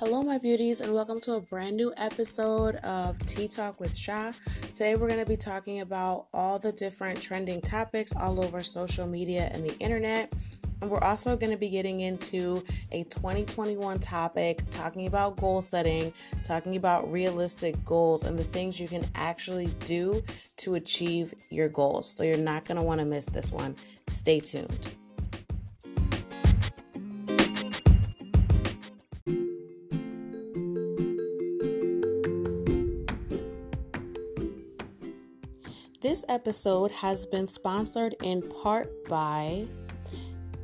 Hello, my beauties, and welcome to a brand new episode of Tea Talk with Sha. Today, we're going to be talking about all the different trending topics all over social media and the internet. And we're also going to be getting into a 2021 topic, talking about goal setting, talking about realistic goals, and the things you can actually do to achieve your goals. So, you're not going to want to miss this one. Stay tuned. This episode has been sponsored in part by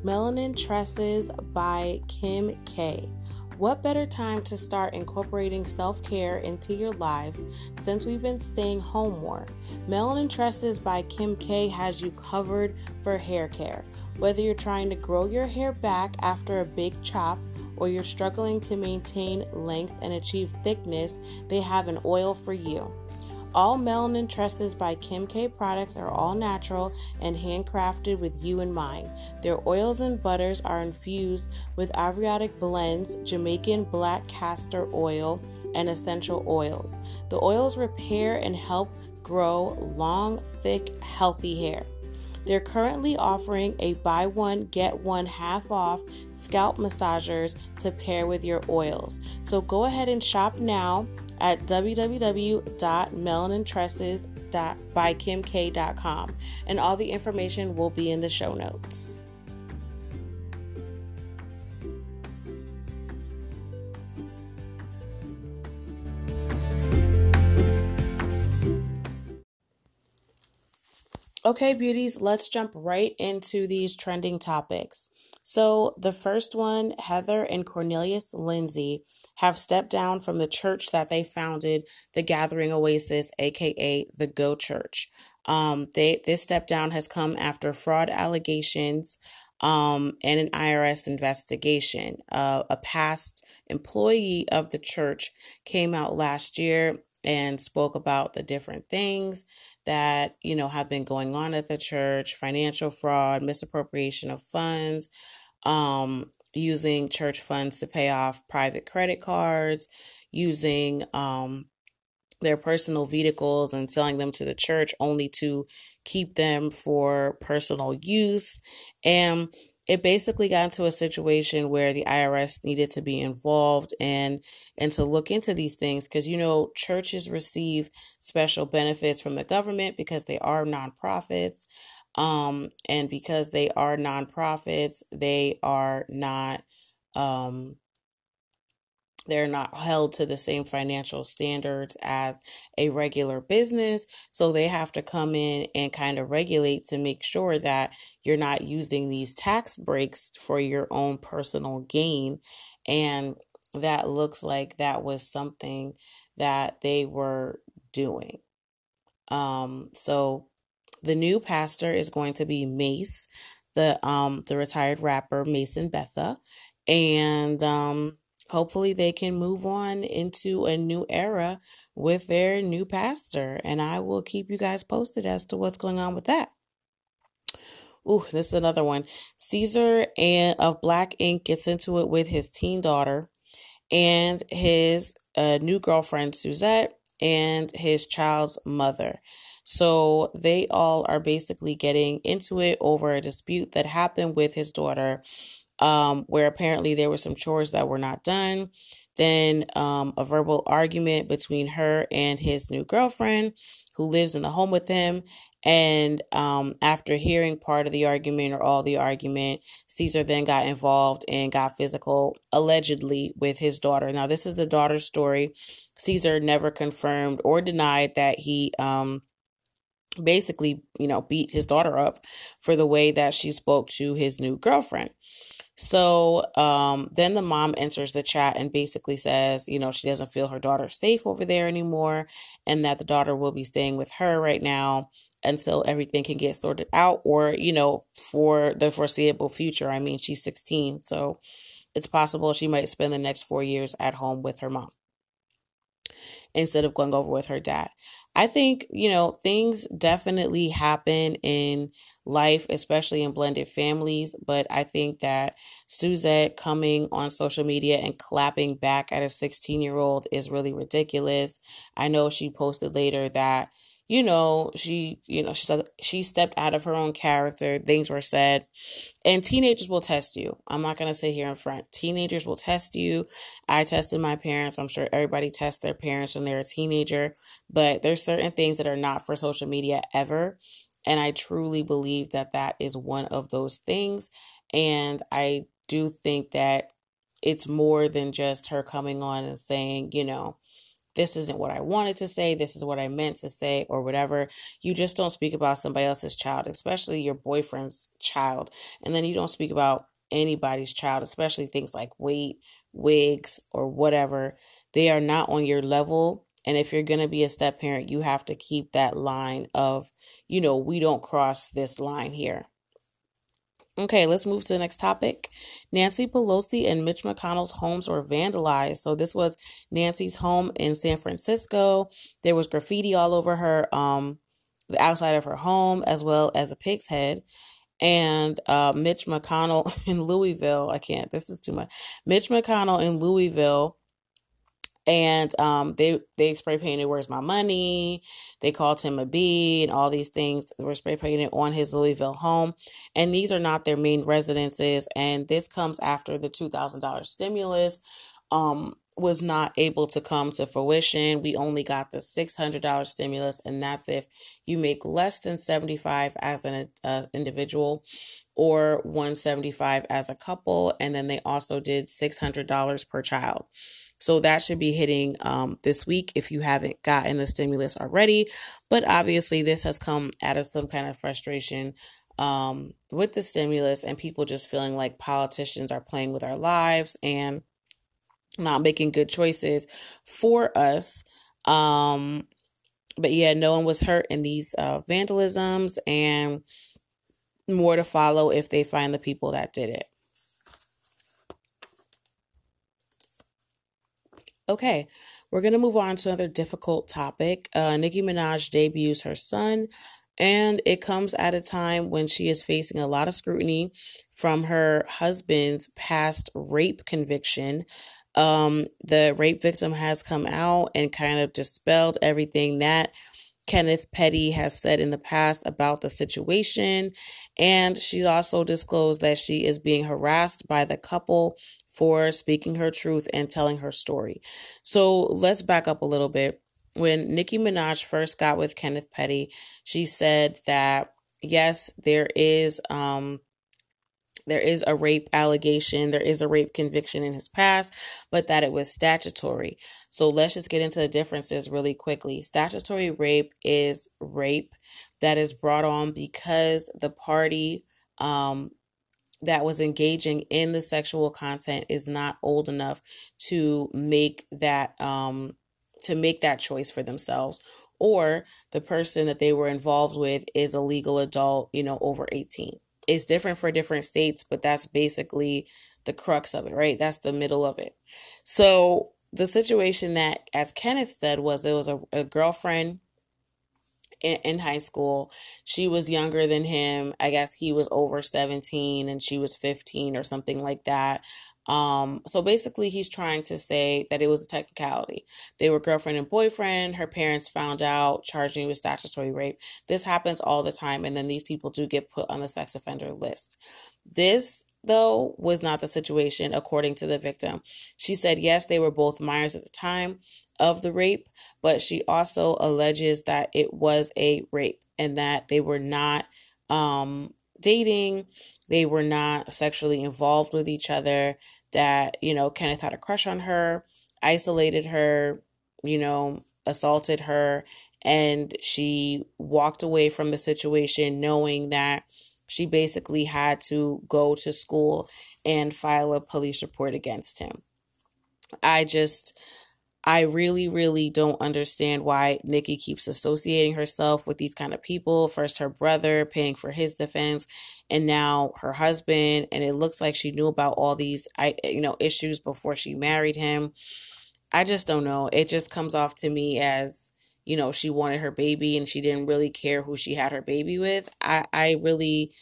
Melanin Tresses by Kim K. What better time to start incorporating self care into your lives since we've been staying home more? Melanin Tresses by Kim K has you covered for hair care. Whether you're trying to grow your hair back after a big chop or you're struggling to maintain length and achieve thickness, they have an oil for you. All Melanin Tresses by Kim K products are all natural and handcrafted with you in mind. Their oils and butters are infused with abiotic blends, Jamaican black castor oil, and essential oils. The oils repair and help grow long, thick, healthy hair. They're currently offering a buy one, get one half off scalp massagers to pair with your oils. So go ahead and shop now at www.melanintressesbykimk.com, and all the information will be in the show notes. Okay, beauties, let's jump right into these trending topics. So, the first one Heather and Cornelius Lindsay have stepped down from the church that they founded, the Gathering Oasis, aka the Go Church. Um, they this step down has come after fraud allegations um, and an IRS investigation. Uh, a past employee of the church came out last year and spoke about the different things that you know have been going on at the church financial fraud misappropriation of funds um, using church funds to pay off private credit cards using um, their personal vehicles and selling them to the church only to keep them for personal use. And it basically got into a situation where the IRS needed to be involved and and to look into these things because you know churches receive special benefits from the government because they are nonprofits um and because they are nonprofits they are not um they're not held to the same financial standards as a regular business. So they have to come in and kind of regulate to make sure that you're not using these tax breaks for your own personal gain. And that looks like that was something that they were doing. Um, so the new pastor is going to be Mase, the um the retired rapper Mason Betha. And um hopefully they can move on into a new era with their new pastor. And I will keep you guys posted as to what's going on with that. Ooh, this is another one. Caesar and of Black Ink gets into it with his teen daughter and his uh, new girlfriend Suzette and his child's mother. So they all are basically getting into it over a dispute that happened with his daughter um, where apparently there were some chores that were not done. Then um, a verbal argument between her and his new girlfriend, who lives in the home with him. And um, after hearing part of the argument or all the argument, Caesar then got involved and got physical, allegedly, with his daughter. Now, this is the daughter's story. Caesar never confirmed or denied that he um, basically, you know, beat his daughter up for the way that she spoke to his new girlfriend. So um, then the mom enters the chat and basically says, you know, she doesn't feel her daughter safe over there anymore and that the daughter will be staying with her right now until everything can get sorted out or, you know, for the foreseeable future. I mean, she's 16, so it's possible she might spend the next four years at home with her mom instead of going over with her dad. I think, you know, things definitely happen in life, especially in blended families. But I think that Suzette coming on social media and clapping back at a 16 year old is really ridiculous. I know she posted later that you know, she, you know, she she stepped out of her own character. Things were said, and teenagers will test you. I'm not gonna sit here in front. Teenagers will test you. I tested my parents. I'm sure everybody tests their parents when they're a teenager, but there's certain things that are not for social media ever, and I truly believe that that is one of those things. And I do think that it's more than just her coming on and saying, you know, this isn't what I wanted to say, this is what I meant to say, or whatever. You just don't speak about somebody else's child, especially your boyfriend's child. And then you don't speak about anybody's child, especially things like weight, wigs, or whatever. They are not on your level. And if you're going to be a step parent, you have to keep that line of, you know, we don't cross this line here. Okay, let's move to the next topic. Nancy Pelosi and Mitch McConnell's homes were vandalized. So this was Nancy's home in San Francisco. There was graffiti all over her um the outside of her home as well as a pig's head. And uh, Mitch McConnell in Louisville, I can't, this is too much. Mitch McConnell in Louisville and um, they they spray painted "Where's my money?" They called him a B, and all these things were spray painted on his Louisville home. And these are not their main residences. And this comes after the two thousand dollars stimulus um, was not able to come to fruition. We only got the six hundred dollars stimulus, and that's if you make less than seventy five as an uh, individual or 175 as a couple and then they also did $600 per child so that should be hitting um, this week if you haven't gotten the stimulus already. But obviously, this has come out of some kind of frustration um, with the stimulus and people just feeling like politicians are playing with our lives and not making good choices for us. Um, but yeah, no one was hurt in these uh, vandalisms and more to follow if they find the people that did it. Okay, we're going to move on to another difficult topic. Uh, Nicki Minaj debuts her son, and it comes at a time when she is facing a lot of scrutiny from her husband's past rape conviction. Um, the rape victim has come out and kind of dispelled everything that Kenneth Petty has said in the past about the situation. And she also disclosed that she is being harassed by the couple for speaking her truth and telling her story. So let's back up a little bit. When Nicki Minaj first got with Kenneth Petty, she said that yes, there is um there is a rape allegation, there is a rape conviction in his past, but that it was statutory. So let's just get into the differences really quickly. Statutory rape is rape that is brought on because the party um, that was engaging in the sexual content is not old enough to make that um to make that choice for themselves. Or the person that they were involved with is a legal adult you know over 18 it's different for different states but that's basically the crux of it right? That's the middle of it. So the situation that as kenneth said was it was a, a girlfriend in, high school. She was younger than him. I guess he was over 17 and she was 15 or something like that. Um, so basically, he's trying to say that it was a technicality. They were girlfriend and boyfriend. Her parents found out, charging with statutory rape. This happens all the time, and then these people do get put on the sex offender list. This, though, was not the situation, according to the victim. She said, yes, they were both minors at the time of the rape, but she also alleges that it was a rape and that they were not um, dating, they were not sexually involved with each other, that, you know, Kenneth had a crush on her, isolated her, you know, assaulted her, and she walked away from the situation knowing that she basically had to go to school and file a police report against him. I just I really, really don't understand why Nicki keeps associating herself with these kind of people. First, her brother paying for his defense, and now her husband. And it looks like she knew about all these, I, you know, issues before she married him. I just don't know. It just comes off to me as, you know, she wanted her baby and she didn't really care who she had her baby with. I, I really,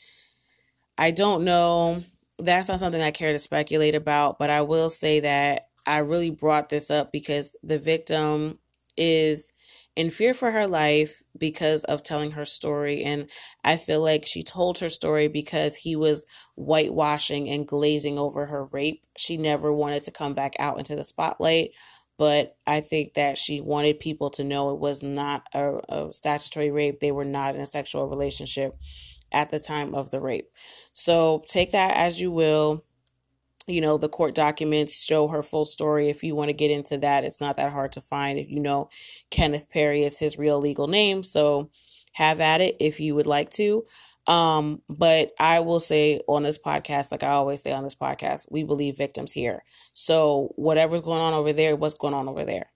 I don't know. That's not something I care to speculate about, but I will say that I really brought this up because the victim is in fear for her life because of telling her story. And I feel like she told her story because he was whitewashing and glazing over her rape. She never wanted to come back out into the spotlight. But I think that she wanted people to know it was not a, a statutory rape. They were not in a sexual relationship at the time of the rape. So take that as you will you know, the court documents show her full story. If you want to get into that, it's not that hard to find. If you know Kenneth Petty is his real legal name, so have at it if you would like to. Um, but I will say on this podcast, like I always say on this podcast, we believe victims here. So whatever's going on over there, what's going on over there?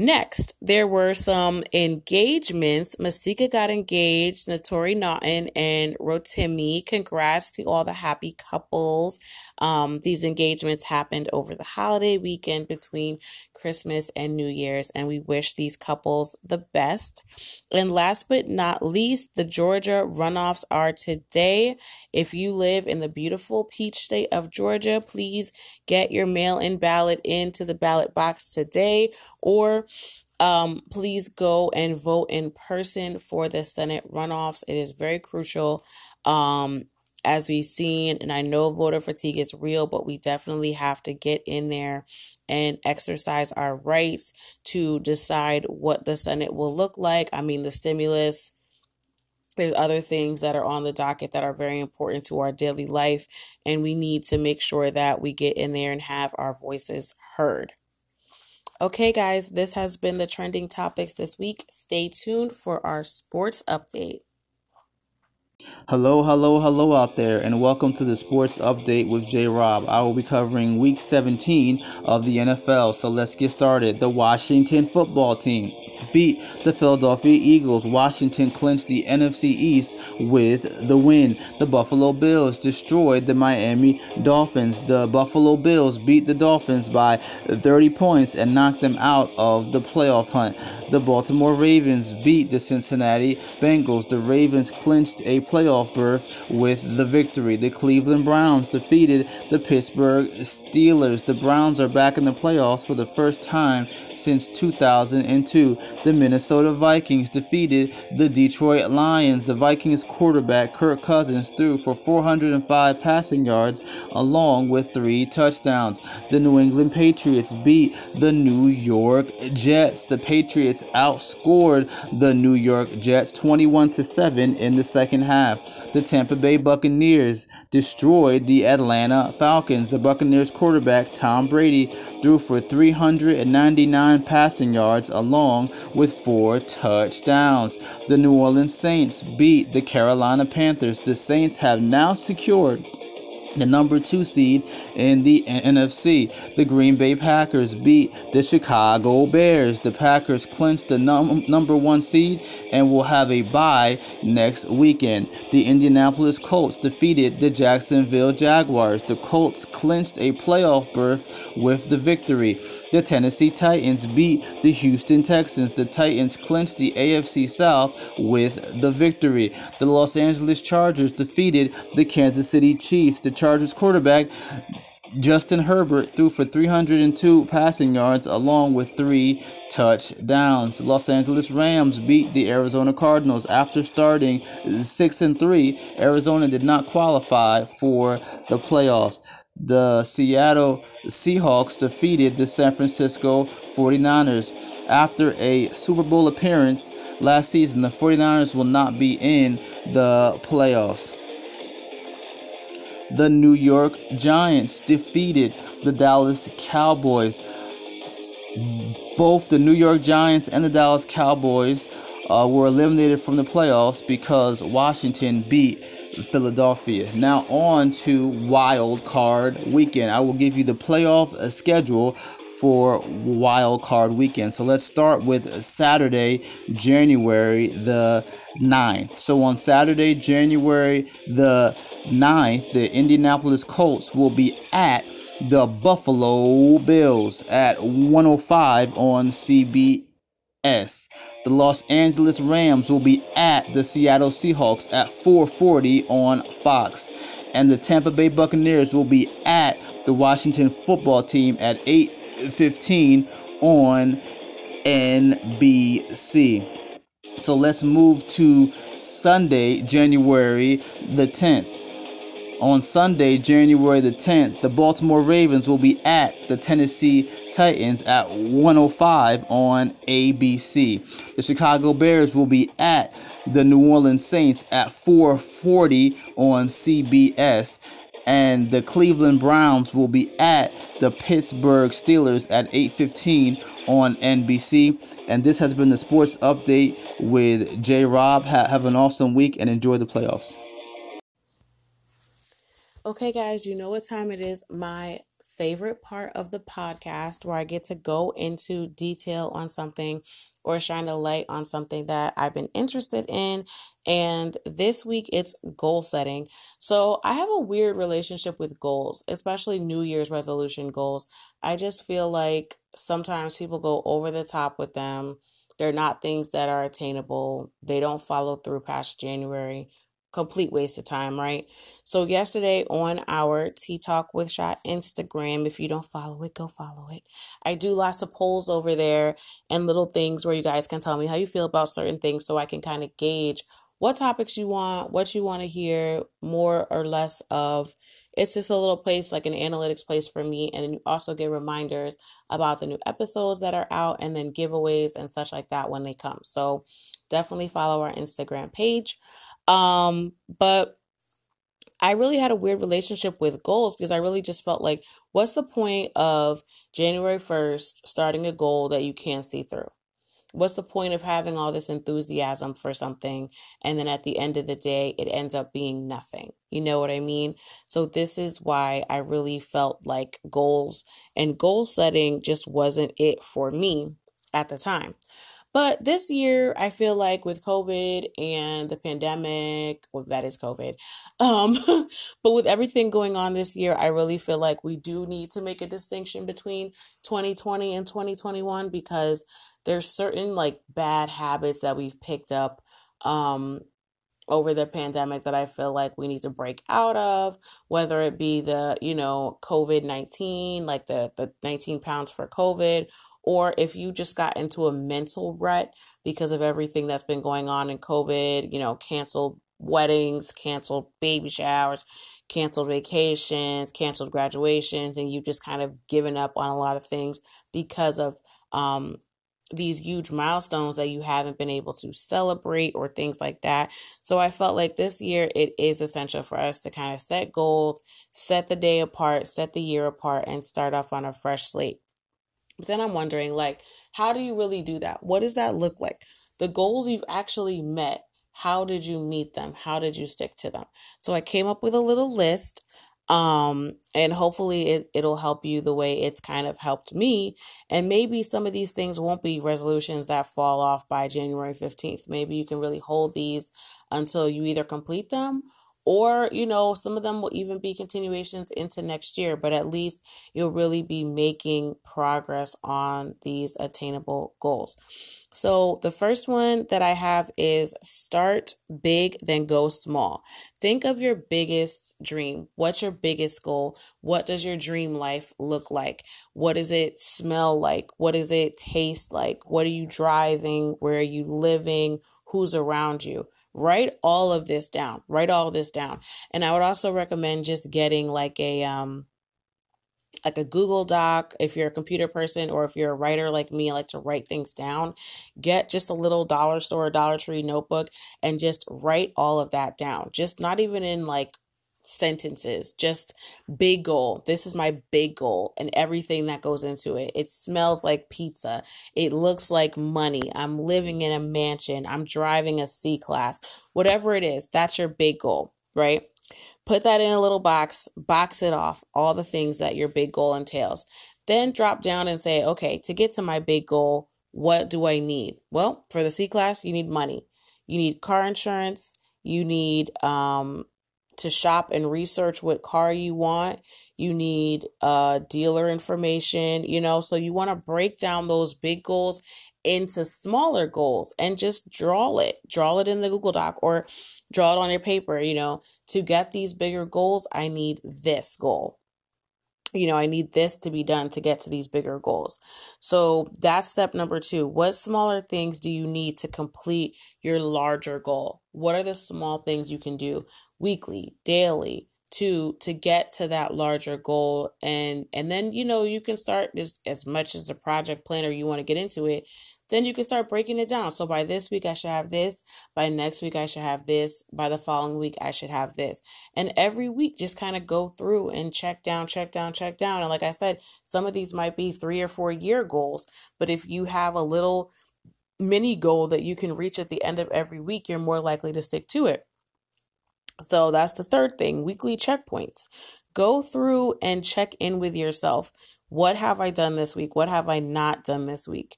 Next, there were some engagements. Masika got engaged, Naturi Naughton and Rotimi. Congrats to all the happy couples. Um, these engagements happened over the holiday weekend between Christmas and New Year's, and we wish these couples the best. And last but not least, the Georgia runoffs are today. If you live in the beautiful peach state of Georgia, please get your mail in ballot into the ballot box today or um, please go and vote in person for the Senate runoffs. It is very crucial. Um, as we've seen, and I know voter fatigue is real, but we definitely have to get in there and exercise our rights to decide what the Senate will look like. I mean, the stimulus, there's other things that are on the docket that are very important to our daily life, and we need to make sure that we get in there and have our voices heard. Okay, guys, this has been the trending topics this week. Stay tuned for our sports update. Hello, hello, hello out there, and welcome to the Sports Update with J Rob. I will be covering week 17 of the NFL, so let's get started. The Washington football team beat the Philadelphia Eagles. Washington clinched the NFC East with the win. The Buffalo Bills destroyed the Miami Dolphins. The Buffalo Bills beat the Dolphins by 30 points and knocked them out of the playoff hunt. The Baltimore Ravens beat the Cincinnati Bengals. The Ravens clinched a playoff berth with the victory. The Cleveland Browns defeated the Pittsburgh Steelers. The Browns are back in the playoffs for the first time since 2002. The Minnesota Vikings defeated the Detroit Lions. The Vikings quarterback Kirk Cousins threw for 405 passing yards along with three touchdowns. The New England Patriots beat the New York Jets. The Patriots outscored the New York Jets 21 to 7 in the second half The Tampa Bay Buccaneers destroyed the Atlanta Falcons. The Buccaneers quarterback Tom Brady threw for 399 passing yards along with four touchdowns. The New Orleans Saints beat the Carolina Panthers. The Saints have now secured the number two seed in the NFC. The Green Bay Packers beat the Chicago Bears. The Packers clinched the num- number one seed and will have a bye next weekend. The Indianapolis Colts defeated the Jacksonville Jaguars. The Colts clinched a playoff berth with the victory. The Tennessee Titans beat the Houston Texans. The Titans clinched the AFC South with the victory. The Los Angeles Chargers defeated the Kansas City Chiefs. The Chargers quarterback Justin Herbert threw for 302 passing yards along with three touchdowns. Los Angeles Rams beat the Arizona Cardinals after starting 6 and 3. Arizona did not qualify for the playoffs. The Seattle Seahawks defeated the San Francisco 49ers. After a Super Bowl appearance last season, the 49ers will not be in the playoffs. The New York Giants defeated the Dallas Cowboys. Both the New York Giants and the Dallas Cowboys uh, were eliminated from the playoffs because Washington beat Philadelphia. Now on to wild card weekend. I will give you the playoff schedule for wild card weekend. So let's start with Saturday, January the 9th. So on Saturday, January the 9th, the Indianapolis Colts will be at the Buffalo Bills at 105 on CBS. The Los Angeles Rams will be at the Seattle Seahawks at 4:40 on Fox, and the Tampa Bay Buccaneers will be at the Washington Football Team at 8:15 on NBC. So let's move to Sunday, January the 10th. On Sunday, January the 10th, the Baltimore Ravens will be at the Tennessee Titans at 105 on ABC. The Chicago Bears will be at the New Orleans Saints at 440 on CBS. And the Cleveland Browns will be at the Pittsburgh Steelers at 815 on NBC. And this has been the sports update with J Rob. Ha- have an awesome week and enjoy the playoffs. Okay, guys, you know what time it is. My favorite part of the podcast where I get to go into detail on something or shine a light on something that I've been interested in. And this week it's goal setting. So I have a weird relationship with goals, especially New Year's resolution goals. I just feel like sometimes people go over the top with them. They're not things that are attainable. They don't follow through past January complete waste of time, right? So yesterday on our Tea Talk with Sha Instagram, if you don't follow it, go follow it. I do lots of polls over there and little things where you guys can tell me how you feel about certain things so I can kind of gauge what topics you want, what you want to hear more or less of. It's just a little place, like an analytics place for me. And you also get reminders about the new episodes that are out and then giveaways and such like that when they come. So definitely follow our Instagram page. Um, but I really had a weird relationship with goals because I really just felt like, what's the point of January 1st starting a goal that you can't see through? What's the point of having all this enthusiasm for something and then at the end of the day it ends up being nothing? You know what I mean? So, this is why I really felt like goals and goal setting just wasn't it for me at the time. But this year, I feel like with COVID and the pandemic, well, that is COVID. Um, but with everything going on this year, I really feel like we do need to make a distinction between 2020 and 2021 because there's certain like bad habits that we've picked up um over the pandemic that I feel like we need to break out of, whether it be the, you know, COVID 19, like the, the 19 pounds for COVID, or if you just got into a mental rut because of everything that's been going on in COVID, you know, canceled weddings, canceled baby showers, canceled vacations, canceled graduations, and you've just kind of given up on a lot of things because of um, these huge milestones that you haven't been able to celebrate or things like that. So I felt like this year it is essential for us to kind of set goals, set the day apart, set the year apart, and start off on a fresh slate. But then I'm wondering, like, how do you really do that? What does that look like? The goals you've actually met, how did you meet them? How did you stick to them? So I came up with a little list um and hopefully it, it'll help you the way it's kind of helped me and maybe some of these things won't be resolutions that fall off by january 15th maybe you can really hold these until you either complete them or you know some of them will even be continuations into next year but at least you'll really be making progress on these attainable goals. So the first one that i have is start big then go small. Think of your biggest dream. What's your biggest goal? What does your dream life look like? What does it smell like? What does it taste like? What are you driving? Where are you living who's around you. Write all of this down. Write all this down. And i would also recommend just getting like a um like a google doc. If you're a computer person or if you're a writer like me I like to write things down. Get just a little dollar store dollar tree notebook and just write all of that down. Just not even in like sentences just big goal. This is my big goal and everything that goes into it. It smells like pizza. It looks like money. I'm living in a mansion. I'm driving a c class. Whatever it is that's your big goal right? Put that in a little box. Box it off all the things that your big goal entails. Then drop down and say okay to get to my big goal what do i need? Well for the c class you need money. You need car insurance. You need um, to shop and research what car you want. You need uh, dealer information, you know, so you want to break down those big goals into smaller goals and just draw it. Draw it in the Google Doc or draw it on your paper, you know, to get these bigger goals, I need this goal you know, I need this to be done to get to these bigger goals. So that's step number two. What smaller things do you need to complete your larger goal? What are the small things you can do weekly, daily? to to get to that larger goal and and then you know you can start as as much as a project planner you want to get into it then you can start breaking it down. So by this week, I should have this. By next week, I should have this. By the following week, I should have this. And every week, just kind of go through and check down, check down, check down. And like I said, some of these might be three or four year goals. But if you have a little mini goal that you can reach at the end of every week, you're more likely to stick to it. So that's the third thing weekly checkpoints. Go through and check in with yourself. What have I done this week? What have I not done this week?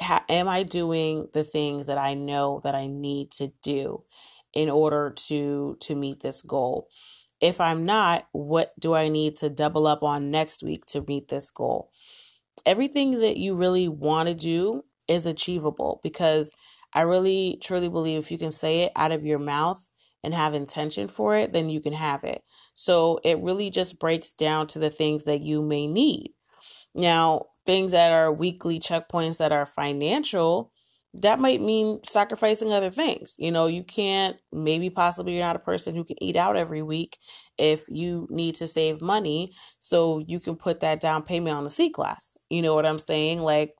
Ha- am I doing the things that I know that I need to do in order to to meet this goal? If I'm not, what do I need to double up on next week to meet this goal? Everything that you really want to do is achievable because I really truly believe if you can say it out of your mouth and have intention for it, then you can have it. So it really just breaks down to the things that you may need. Now, things that are weekly checkpoints that are financial, that might mean sacrificing other things. You know, you can't, maybe possibly you're not a person who can eat out every week if you need to save money. So you can put that down payment on the C class. You know what I'm saying? Like,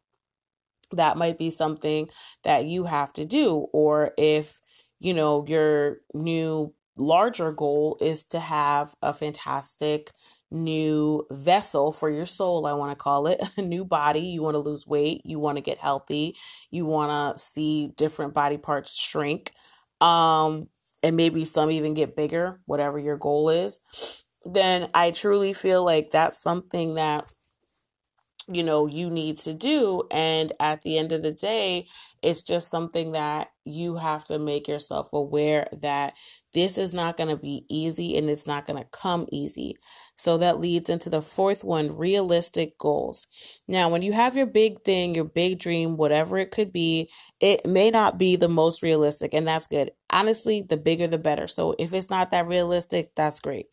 that might be something that you have to do. Or if, you know, your new larger goal is to have a fantastic new vessel for your soul, I want to call it a new body. You want to lose weight, you want to get healthy, you want to see different body parts shrink. Um and maybe some even get bigger, whatever your goal is. Then I truly feel like that's something that you know you need to do and at the end of the day it's just something that you have to make yourself aware that this is not going to be easy and it's not going to come easy. So that leads into the fourth one realistic goals. Now, when you have your big thing, your big dream, whatever it could be, it may not be the most realistic, and that's good. Honestly, the bigger the better. So if it's not that realistic, that's great.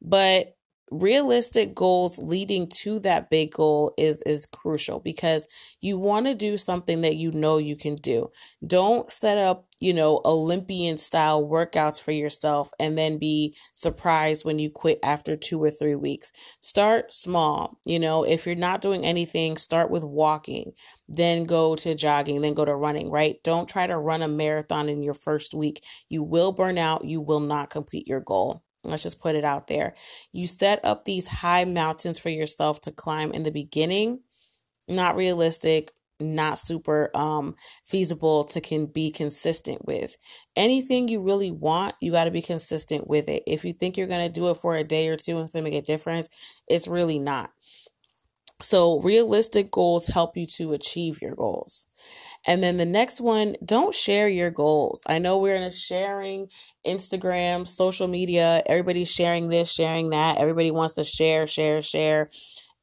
But realistic goals leading to that big goal is is crucial because you want to do something that you know you can do. Don't set up you know olympian style workouts for yourself and then be surprised when you quit after 2 or 3 weeks. Start small you know. If you're not doing anything start with walking then go to jogging then go to running right? Don't try to run a marathon in your first week. You will burn out. You will not complete your goal Let's just put it out there. You set up these high mountains for yourself to climb in the beginning. Not realistic, not super um feasible to can be consistent with. Anything you really want, you got to be consistent with it. If you think you're going to do it for a day or two and it's going to make a difference, it's really not. So, realistic goals help you to achieve your goals. And then the next one, don't share your goals. I know we're in a sharing Instagram, social media, everybody's sharing this, sharing that. Everybody wants to share, share, share.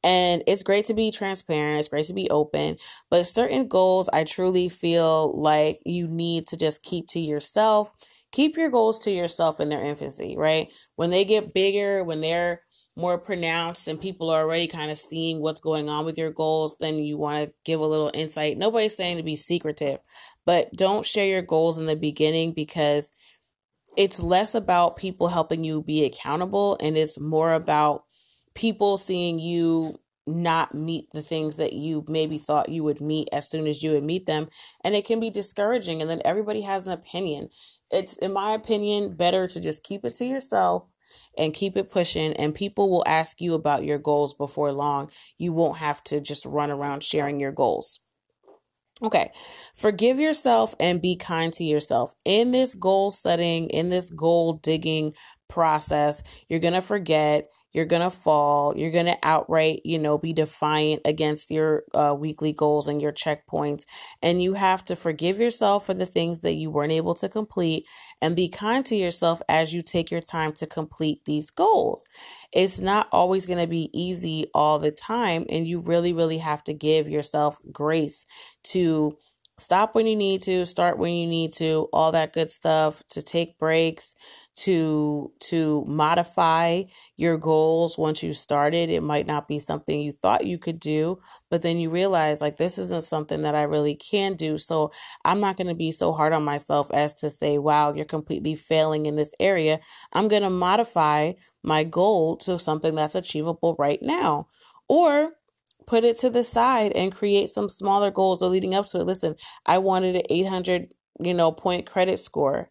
And it's great to be transparent, it's great to be open, but certain goals I truly feel like you need to just keep to yourself. Keep your goals to yourself in their infancy, right? When they get bigger, when they're more pronounced and people are already kind of seeing what's going on with your goals, then you want to give a little insight. Nobody's saying to be secretive, but don't share your goals in the beginning because it's less about people helping you be accountable and it's more about people seeing you not meet the things that you maybe thought you would meet as soon as you would meet them and it can be discouraging and then everybody has an opinion it's in my opinion better to just keep it to yourself and keep it pushing and people will ask you about your goals before long. You won't have to just run around sharing your goals. Okay, forgive yourself and be kind to yourself. In this goal setting, in this goal digging process, you're going to forget, you're going to fall, you're going to outright, you know, be defiant against your uh, weekly goals and your checkpoints. And you have to forgive yourself for the things that you weren't able to complete and be kind to yourself as you take your time to complete these goals. It's not always going to be easy all the time. And you really, really have to give yourself grace to stop when you need to, start when you need to, all that good stuff, to take breaks, to to modify your goals once you started. It might not be something you thought you could do, but then you realize like this isn't something that I really can do. So I'm not going to be so hard on myself as to say, "Wow, you're completely failing in this area." I'm going to modify my goal to something that's achievable right now. Or put it to the side and create some smaller goals or leading up to it. Listen, I wanted an 800, you know, point credit score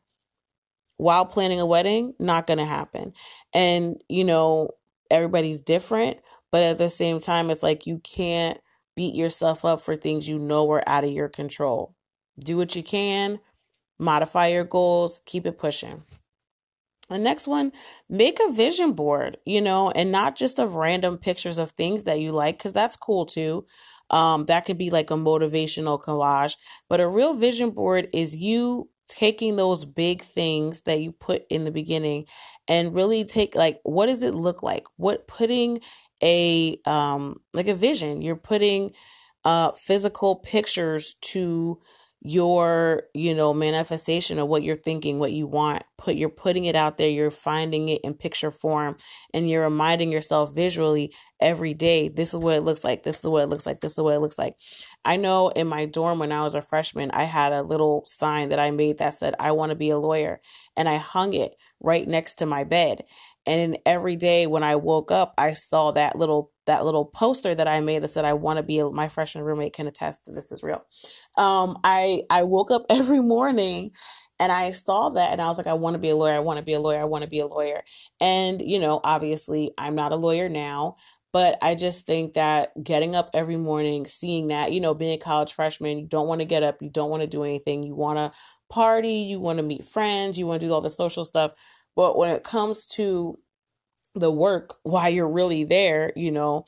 while planning a wedding, not going to happen. And, you know, everybody's different, but at the same time, it's like you can't beat yourself up for things you know are out of your control. Do what you can, modify your goals, keep it pushing. The next one, make a vision board, you know, and not just of random pictures of things that you like, because that's cool too. Um, that could be like a motivational collage, but a real vision board is you taking those big things that you put in the beginning and really take like what does it look like what putting a um like a vision you're putting uh physical pictures to your you know manifestation of what you're thinking what you want put you're putting it out there you're finding it in picture form and you're reminding yourself visually every day this is what it looks like this is what it looks like this is what it looks like. I know in my dorm when i was a freshman i had a little sign that i made that said i want to be a lawyer and i hung it right next to my bed and every day when I woke up, I saw that little that little poster that I made that said I want to be a, my freshman roommate can attest that this is real. Um, I I woke up every morning and I saw that and I was like, I want to be a lawyer. I want to be a lawyer. I want to be a lawyer. And you know, obviously, I'm not a lawyer now. But I just think that getting up every morning, seeing that, you know, being a college freshman, you don't want to get up, you don't want to do anything, you want to party, you want to meet friends, you want to do all the social stuff. But when it comes to the work while you're really there, you know,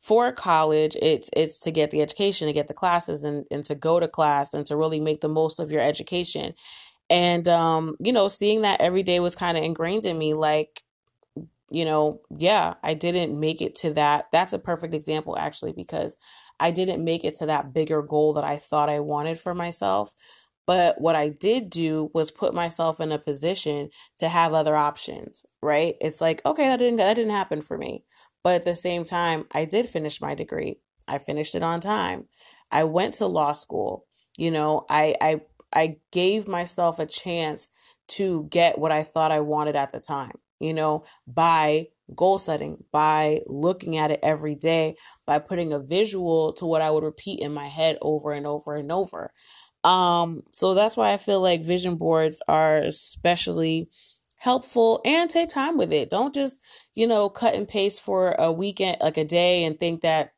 for college, it's it's to get the education, to get the classes and, and to go to class and to really make the most of your education. And um, you know, seeing that every day was kind of ingrained in me like you know, yeah, I didn't make it to that. That's a perfect example actually because I didn't make it to that bigger goal that I thought I wanted for myself. But what I did do was put myself in a position to have other options, right? It's like, okay, that didn't that didn't happen for me. But at the same time, I did finish my degree. I finished it on time. I went to law school. You know, I I I gave myself a chance to get what I thought I wanted at the time, you know, by goal setting, by looking at it every day, by putting a visual to what I would repeat in my head over and over and over. Um, so that's why I feel like vision boards are especially helpful and take time with it. Don't just, you know, cut and paste for a weekend, like a day, and think that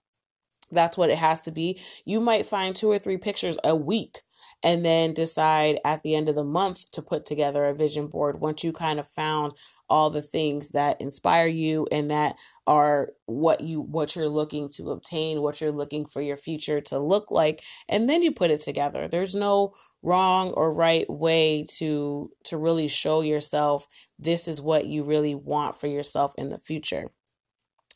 that's what it has to be. You might find two or three pictures a week and then decide at the end of the month to put together a vision board once you kind of found all the things that inspire you and that are what you what you're looking to obtain what you're looking for your future to look like and then you put it together there's no wrong or right way to to really show yourself this is what you really want for yourself in the future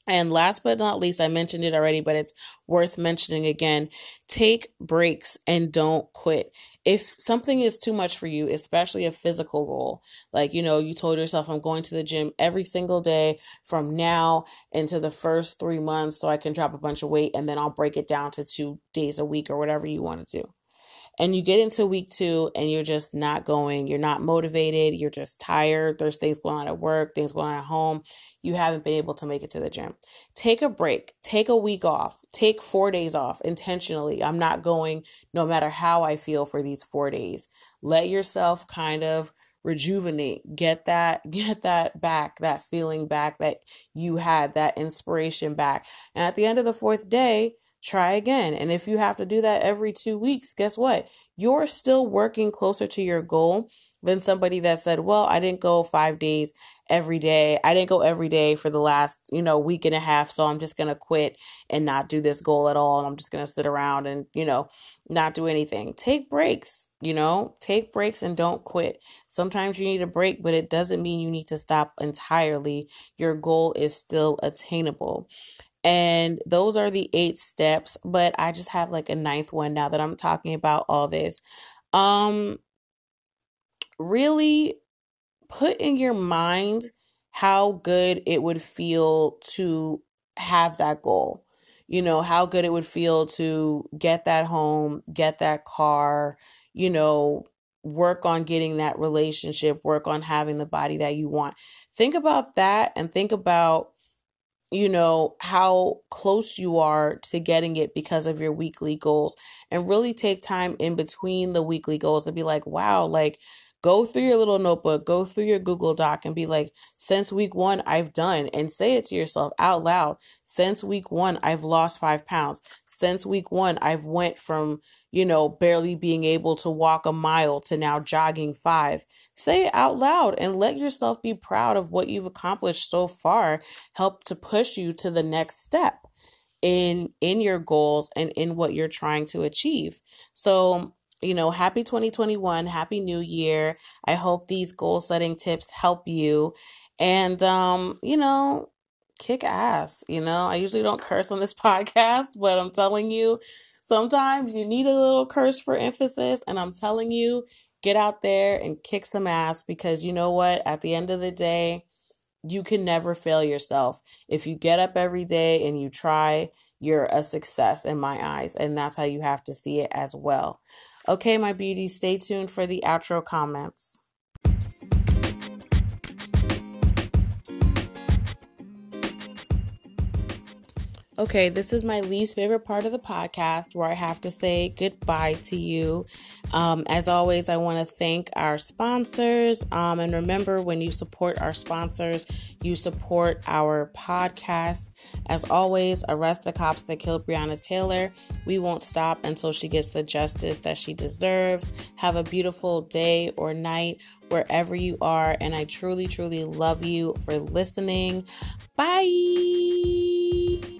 and last but not least, I mentioned it already, but it's worth mentioning again. Take breaks and don't quit. If something is too much for you, especially a physical goal, like, you know, you told yourself, I'm going to the gym every single day from now into the first three months so I can drop a bunch of weight and then I'll break it down to two days a week or whatever you want to do and you get into week two and you're just not going, you're not motivated, you're just tired, there's things going on at work, things going on at home, you haven't been able to make it to the gym. Take a break, take a week off, take four days off intentionally. I'm not going no matter how I feel for these four days. Let yourself kind of rejuvenate get that get that back that feeling back that you had that inspiration back and at the end of the fourth day try again. And if you have to do that every two weeks, guess what? You're still working closer to your goal than somebody that said, well, I didn't go five days every day. I didn't go every day for the last, you know, week and a half. So I'm just going to quit and not do this goal at all. And I'm just going to sit around and, you know, not do anything. Take breaks, you know, take breaks and don't quit. Sometimes you need a break, but it doesn't mean you need to stop entirely. Your goal is still attainable. And those are the eight steps, but I just have like a ninth one now that I'm talking about all this. Um really put in your mind how good it would feel to have that goal. You know, how good it would feel to get that home, get that car, you know, work on getting that relationship, work on having the body that you want. Think about that and think about you know, how close you are to getting it because of your weekly goals and really take time in between the weekly goals to be like, wow, like go through your little notebook, go through your Google Doc and be like, since week one, I've done, and say it to yourself out loud. Since week one, I've lost five pounds. Since week one, I've went from, you know, barely being able to walk a mile to now jogging five. Say it out loud and let yourself be proud of what you've accomplished so far. Help to push you to the next step in in your goals and in what you're trying to achieve. So you know, happy 2021, happy new year. I hope these goal setting tips help you and um, you know, kick ass, you know. I usually don't curse on this podcast, but I'm telling you, sometimes you need a little curse for emphasis and I'm telling you, get out there and kick some ass because you know what? At the end of the day, you can never fail yourself. If you get up every day and you try, you're a success in my eyes. And that's how you have to see it as well. Okay, my beauties, stay tuned for the outro comments. Okay, this is my least favorite part of the podcast where I have to say goodbye to you. Um, as always, I want to thank our sponsors. Um, and remember, when you support our sponsors, you support our podcast. As always, arrest the cops that killed Breonna Taylor. We won't stop until she gets the justice that she deserves. Have a beautiful day or night wherever you are. And I truly, truly love you for listening. Bye.